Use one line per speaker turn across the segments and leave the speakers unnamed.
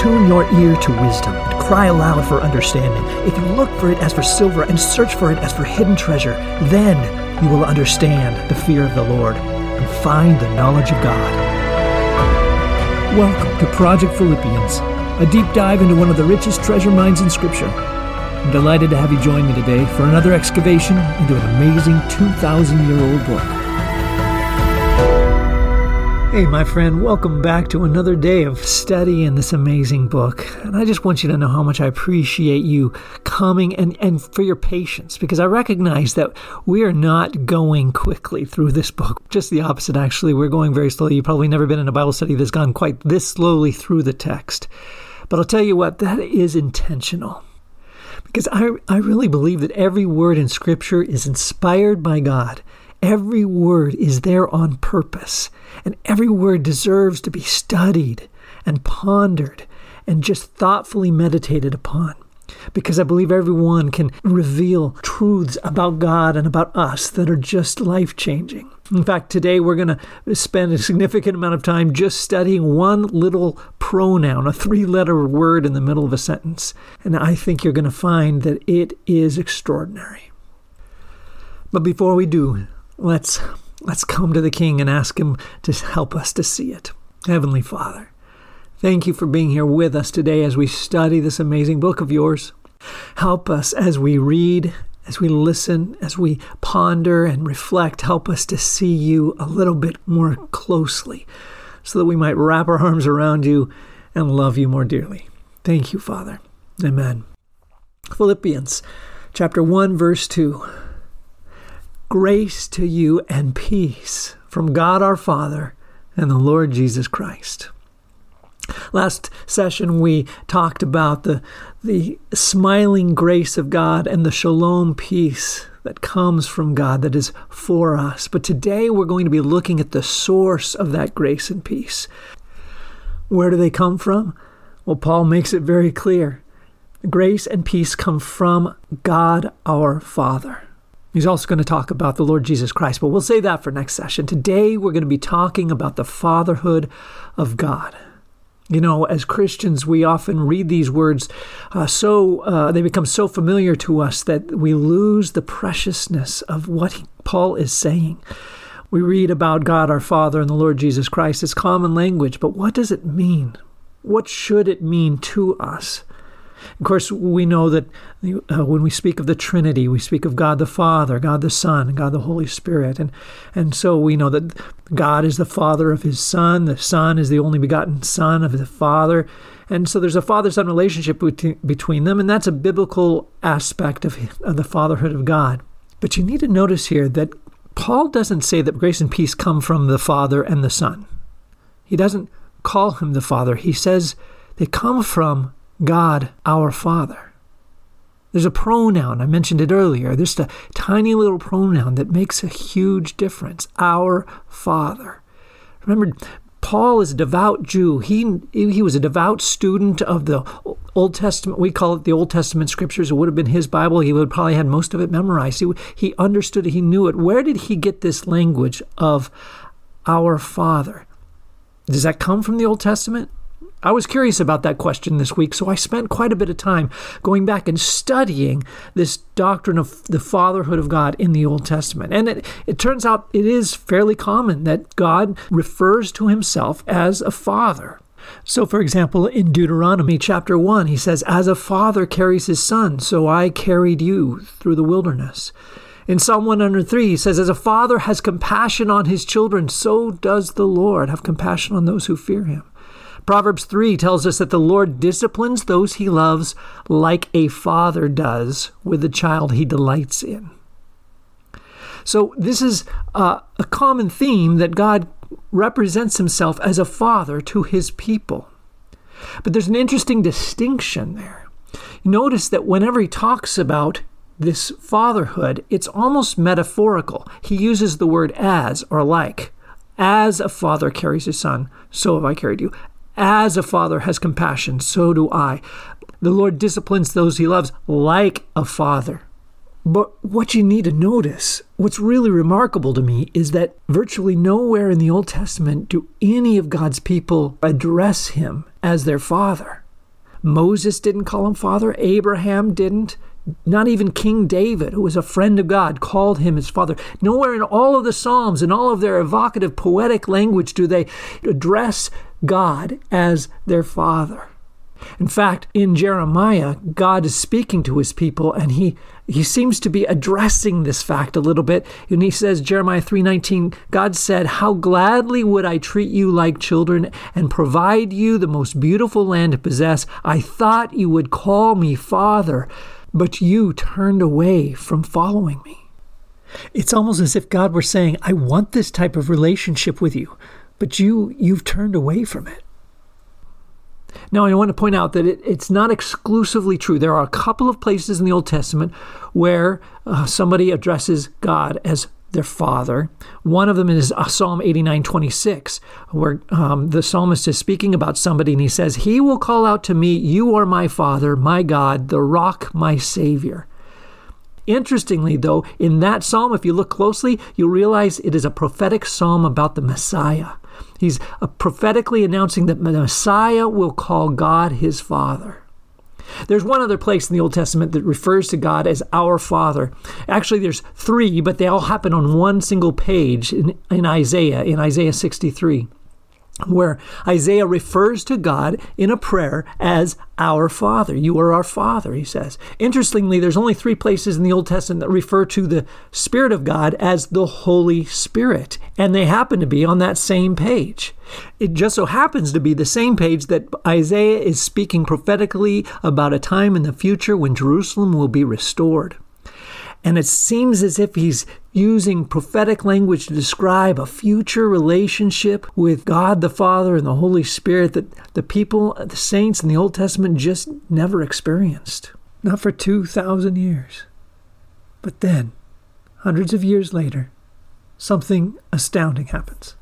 Tune your ear to wisdom and cry aloud for understanding. If you look for it as for silver and search for it as for hidden treasure, then you will understand the fear of the Lord and find the knowledge of God. Welcome to Project Philippians, a deep dive into one of the richest treasure mines in Scripture. I'm delighted to have you join me today for another excavation into an amazing 2,000 year old book. Hey, my friend, welcome back to another day of study in this amazing book. And I just want you to know how much I appreciate you coming and, and for your patience because I recognize that we are not going quickly through this book. Just the opposite, actually. We're going very slowly. You've probably never been in a Bible study that's gone quite this slowly through the text. But I'll tell you what, that is intentional. Because I, I really believe that every word in Scripture is inspired by God Every word is there on purpose, and every word deserves to be studied and pondered and just thoughtfully meditated upon. Because I believe everyone can reveal truths about God and about us that are just life changing. In fact, today we're going to spend a significant amount of time just studying one little pronoun, a three letter word in the middle of a sentence. And I think you're going to find that it is extraordinary. But before we do, Let's let's come to the King and ask him to help us to see it. Heavenly Father, thank you for being here with us today as we study this amazing book of yours. Help us as we read, as we listen, as we ponder and reflect. Help us to see you a little bit more closely so that we might wrap our arms around you and love you more dearly. Thank you, Father. Amen. Philippians chapter 1 verse 2. Grace to you and peace from God our Father and the Lord Jesus Christ. Last session, we talked about the, the smiling grace of God and the shalom peace that comes from God that is for us. But today, we're going to be looking at the source of that grace and peace. Where do they come from? Well, Paul makes it very clear. Grace and peace come from God our Father. He's also going to talk about the Lord Jesus Christ, but we'll save that for next session. Today, we're going to be talking about the fatherhood of God. You know, as Christians, we often read these words uh, so, uh, they become so familiar to us that we lose the preciousness of what he, Paul is saying. We read about God our Father and the Lord Jesus Christ as common language, but what does it mean? What should it mean to us? Of course, we know that uh, when we speak of the Trinity, we speak of God the Father, God the Son, and God the Holy Spirit. And, and so we know that God is the Father of His Son, the Son is the only begotten Son of the Father. And so there's a father son relationship between them, and that's a biblical aspect of, of the fatherhood of God. But you need to notice here that Paul doesn't say that grace and peace come from the Father and the Son. He doesn't call him the Father. He says they come from God our Father. There's a pronoun, I mentioned it earlier. There's a tiny little pronoun that makes a huge difference. Our Father. Remember, Paul is a devout Jew. He, he was a devout student of the Old Testament. We call it the Old Testament scriptures. It would have been his Bible. He would probably had most of it memorized. He, he understood it. He knew it. Where did he get this language of our Father? Does that come from the Old Testament? I was curious about that question this week, so I spent quite a bit of time going back and studying this doctrine of the fatherhood of God in the Old Testament. And it, it turns out it is fairly common that God refers to himself as a father. So, for example, in Deuteronomy chapter 1, he says, As a father carries his son, so I carried you through the wilderness. In Psalm 103, he says, As a father has compassion on his children, so does the Lord have compassion on those who fear him. Proverbs 3 tells us that the Lord disciplines those he loves like a father does with the child he delights in. So, this is uh, a common theme that God represents himself as a father to his people. But there's an interesting distinction there. Notice that whenever he talks about this fatherhood, it's almost metaphorical. He uses the word as or like. As a father carries his son, so have I carried you. As a father has compassion, so do I. The Lord disciplines those he loves like a father. But what you need to notice, what's really remarkable to me, is that virtually nowhere in the Old Testament do any of God's people address him as their father. Moses didn't call him father. Abraham didn't. Not even King David, who was a friend of God, called him his father. Nowhere in all of the Psalms and all of their evocative poetic language do they address God as their father. In fact, in Jeremiah, God is speaking to his people and he he seems to be addressing this fact a little bit. And he says Jeremiah 3:19, God said, "How gladly would I treat you like children and provide you the most beautiful land to possess. I thought you would call me father, but you turned away from following me." It's almost as if God were saying, "I want this type of relationship with you, but you you've turned away from it." Now, I want to point out that it, it's not exclusively true. There are a couple of places in the Old Testament where uh, somebody addresses God as their father. One of them is uh, Psalm 89 26, where um, the psalmist is speaking about somebody and he says, He will call out to me, You are my father, my God, the rock, my savior. Interestingly, though, in that psalm, if you look closely, you'll realize it is a prophetic psalm about the Messiah. He's uh, prophetically announcing that the Messiah will call God his Father. There's one other place in the Old Testament that refers to God as our Father. Actually, there's three, but they all happen on one single page in, in Isaiah, in Isaiah 63 where Isaiah refers to God in a prayer as our Father. You are our Father, he says. Interestingly, there's only three places in the Old Testament that refer to the Spirit of God as the Holy Spirit, and they happen to be on that same page. It just so happens to be the same page that Isaiah is speaking prophetically about a time in the future when Jerusalem will be restored. And it seems as if he's using prophetic language to describe a future relationship with God the Father and the Holy Spirit that the people, the saints in the Old Testament just never experienced. Not for 2,000 years. But then, hundreds of years later, something astounding happens.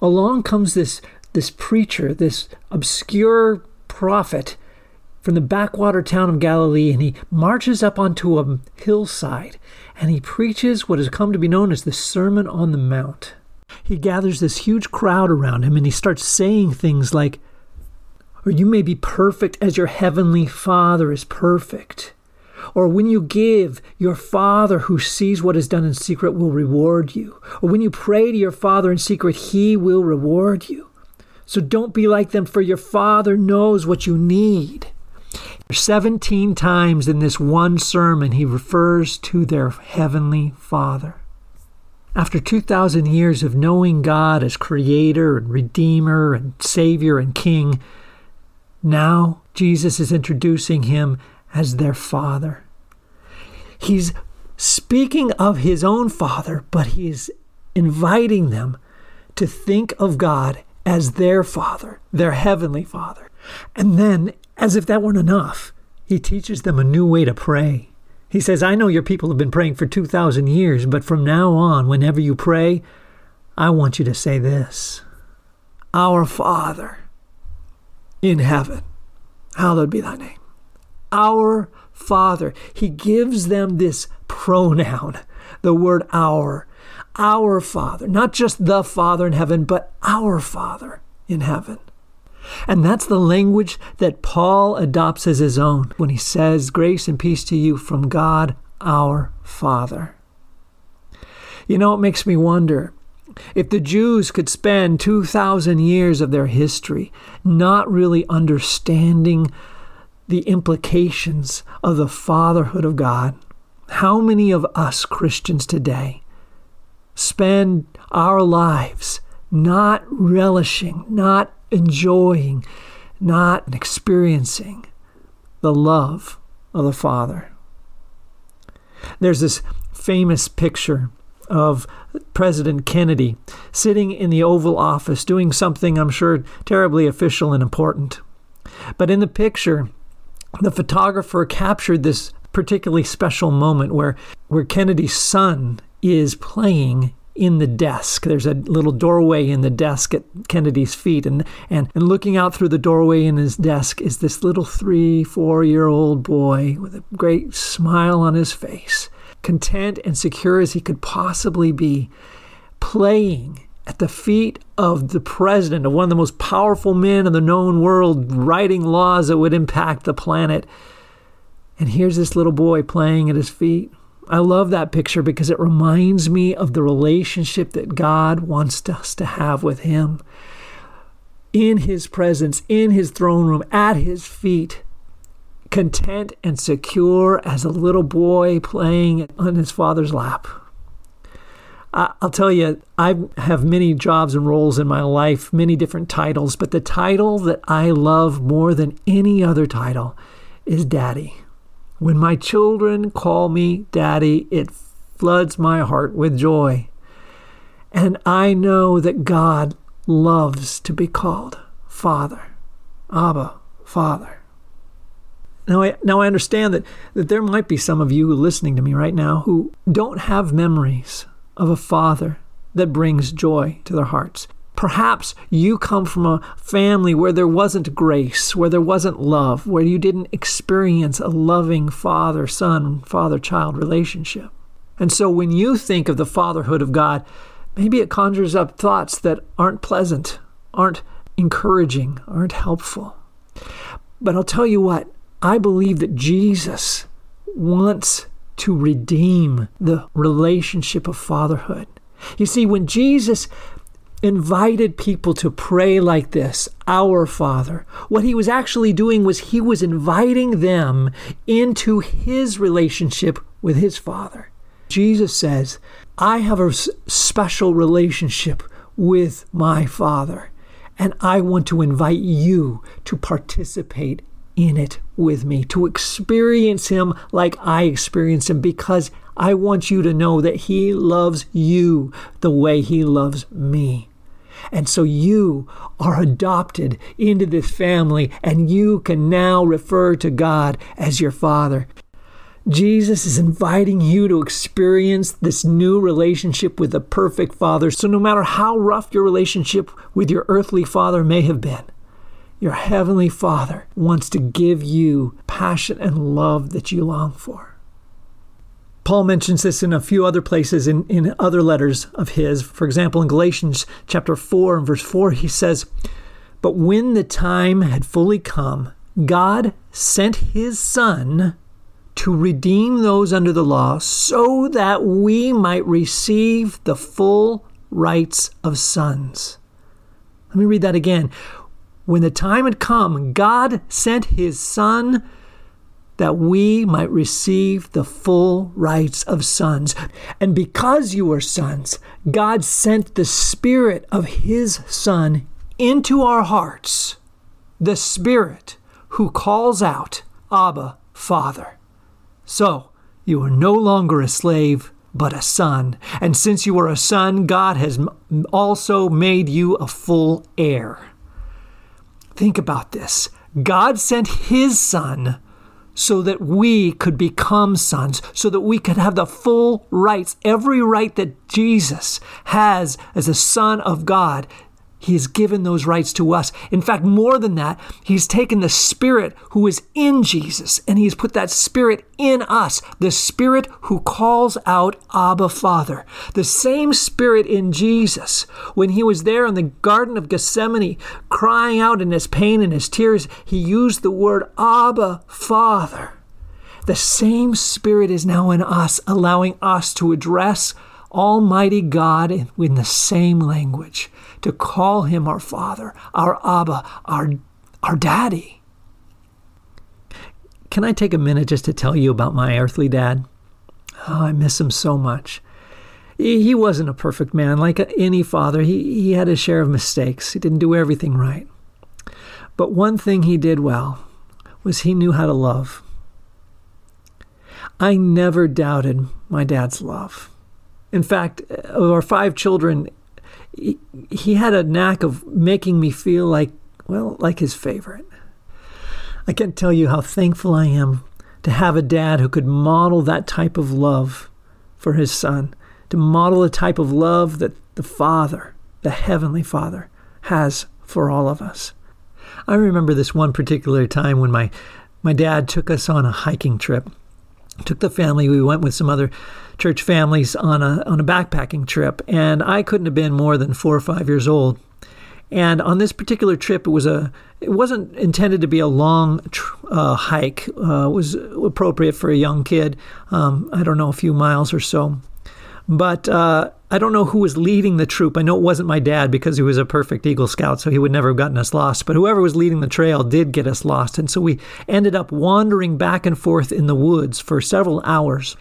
Along comes this, this preacher, this obscure prophet from the backwater town of Galilee, and he marches up onto a hillside and he preaches what has come to be known as the Sermon on the Mount. He gathers this huge crowd around him and he starts saying things like, Or you may be perfect as your heavenly Father is perfect. Or when you give, your Father who sees what is done in secret will reward you. Or when you pray to your Father in secret, he will reward you. So don't be like them, for your Father knows what you need. 17 times in this one sermon, he refers to their heavenly Father. After 2,000 years of knowing God as Creator and Redeemer and Savior and King, now Jesus is introducing him as their Father. He's speaking of his own Father, but he's inviting them to think of God as their Father, their Heavenly Father. And then as if that weren't enough, he teaches them a new way to pray. He says, I know your people have been praying for 2,000 years, but from now on, whenever you pray, I want you to say this Our Father in heaven, hallowed be thy name. Our Father. He gives them this pronoun, the word our. Our Father. Not just the Father in heaven, but our Father in heaven. And that's the language that Paul adopts as his own when he says, Grace and peace to you from God our Father. You know, it makes me wonder if the Jews could spend 2,000 years of their history not really understanding the implications of the fatherhood of God, how many of us Christians today spend our lives not relishing, not enjoying, not experiencing the love of the Father. There's this famous picture of President Kennedy sitting in the Oval Office doing something I'm sure terribly official and important. But in the picture, the photographer captured this particularly special moment where, where Kennedy's son is playing in the desk. There's a little doorway in the desk at Kennedy's feet, and, and, and looking out through the doorway in his desk is this little three, four year old boy with a great smile on his face, content and secure as he could possibly be, playing at the feet of the president of one of the most powerful men in the known world, writing laws that would impact the planet. And here's this little boy playing at his feet. I love that picture because it reminds me of the relationship that God wants us to have with Him. In His presence, in His throne room, at His feet, content and secure as a little boy playing on his father's lap. I'll tell you, I have many jobs and roles in my life, many different titles, but the title that I love more than any other title is Daddy. When my children call me Daddy, it floods my heart with joy. And I know that God loves to be called Father, Abba, Father. Now I, now I understand that, that there might be some of you listening to me right now who don't have memories of a father that brings joy to their hearts. Perhaps you come from a family where there wasn't grace, where there wasn't love, where you didn't experience a loving father son, father child relationship. And so when you think of the fatherhood of God, maybe it conjures up thoughts that aren't pleasant, aren't encouraging, aren't helpful. But I'll tell you what, I believe that Jesus wants to redeem the relationship of fatherhood. You see, when Jesus invited people to pray like this, Our Father, what he was actually doing was he was inviting them into his relationship with his Father. Jesus says, I have a special relationship with my Father, and I want to invite you to participate in it with me, to experience Him like I experience Him, because I want you to know that He loves you the way He loves me. And so you are adopted into this family, and you can now refer to God as your Father. Jesus is inviting you to experience this new relationship with the perfect Father. So, no matter how rough your relationship with your earthly father may have been, your Heavenly Father wants to give you passion and love that you long for. Paul mentions this in a few other places in, in other letters of his. For example, in Galatians chapter 4 and verse 4, he says, But when the time had fully come, God sent his Son to redeem those under the law so that we might receive the full rights of sons. Let me read that again. When the time had come, God sent his Son that we might receive the full rights of sons. And because you are sons, God sent the Spirit of his Son into our hearts, the Spirit who calls out, Abba, Father. So, you are no longer a slave, but a son. And since you are a son, God has also made you a full heir. Think about this God sent His Son so that we could become sons, so that we could have the full rights, every right that Jesus has as a Son of God. He has given those rights to us. In fact, more than that, He's taken the Spirit who is in Jesus and He's put that Spirit in us, the Spirit who calls out Abba Father. The same Spirit in Jesus when He was there in the Garden of Gethsemane, crying out in His pain and His tears, He used the word Abba Father. The same Spirit is now in us, allowing us to address Almighty God in the same language to call him our Father, our Abba, our, our Daddy. Can I take a minute just to tell you about my earthly dad? Oh, I miss him so much. He wasn't a perfect man like any father. He, he had his share of mistakes. He didn't do everything right. But one thing he did well was he knew how to love. I never doubted my dad's love. In fact, of our five children, he, had a knack of making me feel like, well, like his favorite. I can't tell you how thankful I am to have a dad who could model that type of love for his son, to model the type of love that the Father, the Heavenly Father, has for all of us. I remember this one particular time when my, my dad took us on a hiking trip. Took the family. We went with some other church families on a on a backpacking trip, and I couldn't have been more than four or five years old. And on this particular trip, it was a it wasn't intended to be a long uh, hike. Uh, it was appropriate for a young kid. Um, I don't know, a few miles or so. But uh, I don't know who was leading the troop. I know it wasn't my dad because he was a perfect Eagle Scout, so he would never have gotten us lost. But whoever was leading the trail did get us lost. And so we ended up wandering back and forth in the woods for several hours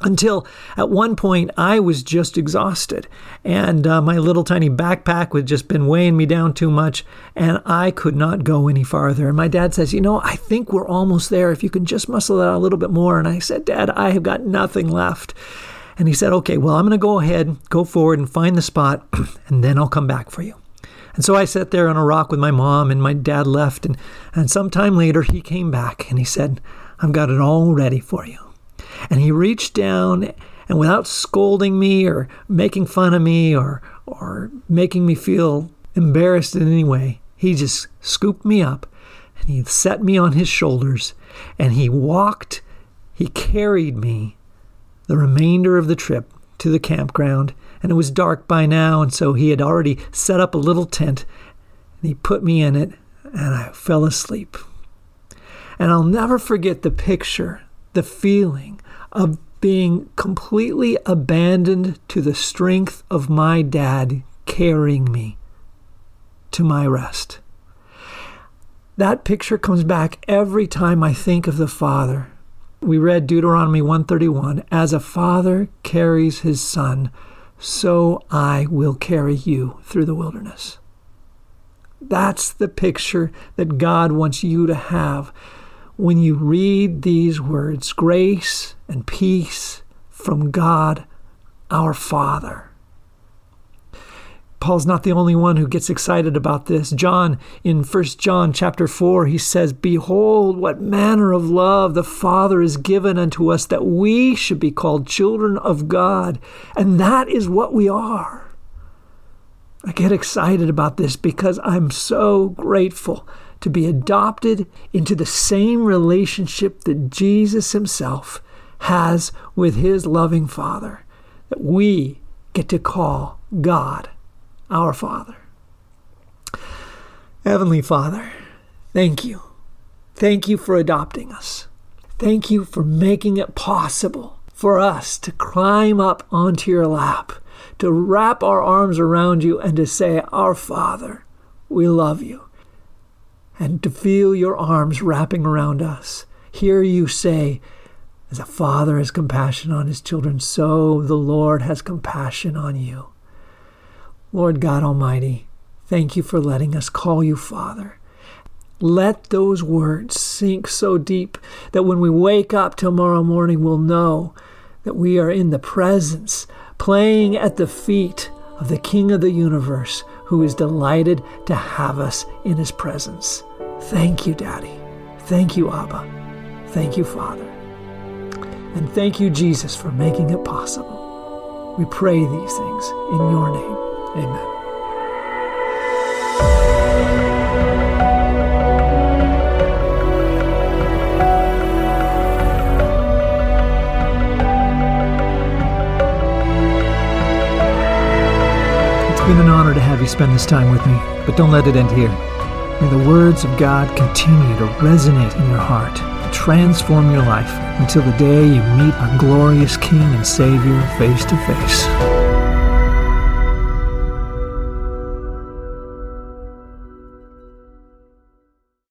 until at one point I was just exhausted and uh, my little tiny backpack had just been weighing me down too much and I could not go any farther. And my dad says, You know, I think we're almost there. If you can just muscle it out a little bit more. And I said, Dad, I have got nothing left. And he said, Okay, well, I'm going to go ahead, go forward and find the spot, and then I'll come back for you. And so I sat there on a rock with my mom, and my dad left. And, and some time later, he came back and he said, I've got it all ready for you. And he reached down, and without scolding me or making fun of me or, or making me feel embarrassed in any way, he just scooped me up and he set me on his shoulders and he walked, he carried me the remainder of the trip to the campground, and it was dark by now, and so he had already set up a little tent, and he put me in it, and I fell asleep. And I'll never forget the picture, the feeling of being completely abandoned to the strength of my dad carrying me to my rest. That picture comes back every time I think of the Father we read Deuteronomy 131 As a father carries his son, so I will carry you through the wilderness. That's the picture that God wants you to have when you read these words grace and peace from God our Father. Paul's not the only one who gets excited about this. John in 1 John chapter 4 he says, "Behold what manner of love the Father has given unto us that we should be called children of God, and that is what we are." I get excited about this because I'm so grateful to be adopted into the same relationship that Jesus himself has with his loving Father, that we get to call God our Father. Heavenly Father, thank you. Thank you for adopting us. Thank you for making it possible for us to climb up onto your lap, to wrap our arms around you, and to say, Our Father, we love you. And to feel your arms wrapping around us. Hear you say, As a father has compassion on his children, so the Lord has compassion on you. Lord God Almighty, thank you for letting us call you Father. Let those words sink so deep that when we wake up tomorrow morning, we'll know that we are in the presence, playing at the feet of the King of the universe, who is delighted to have us in his presence. Thank you, Daddy. Thank you, Abba. Thank you, Father. And thank you, Jesus, for making it possible. We pray these things in your name. Amen. It's been an honor to have you spend this time with me, but don't let it end here. May the words of God continue to resonate in your heart, transform your life until the day you meet our glorious King and Savior face to face.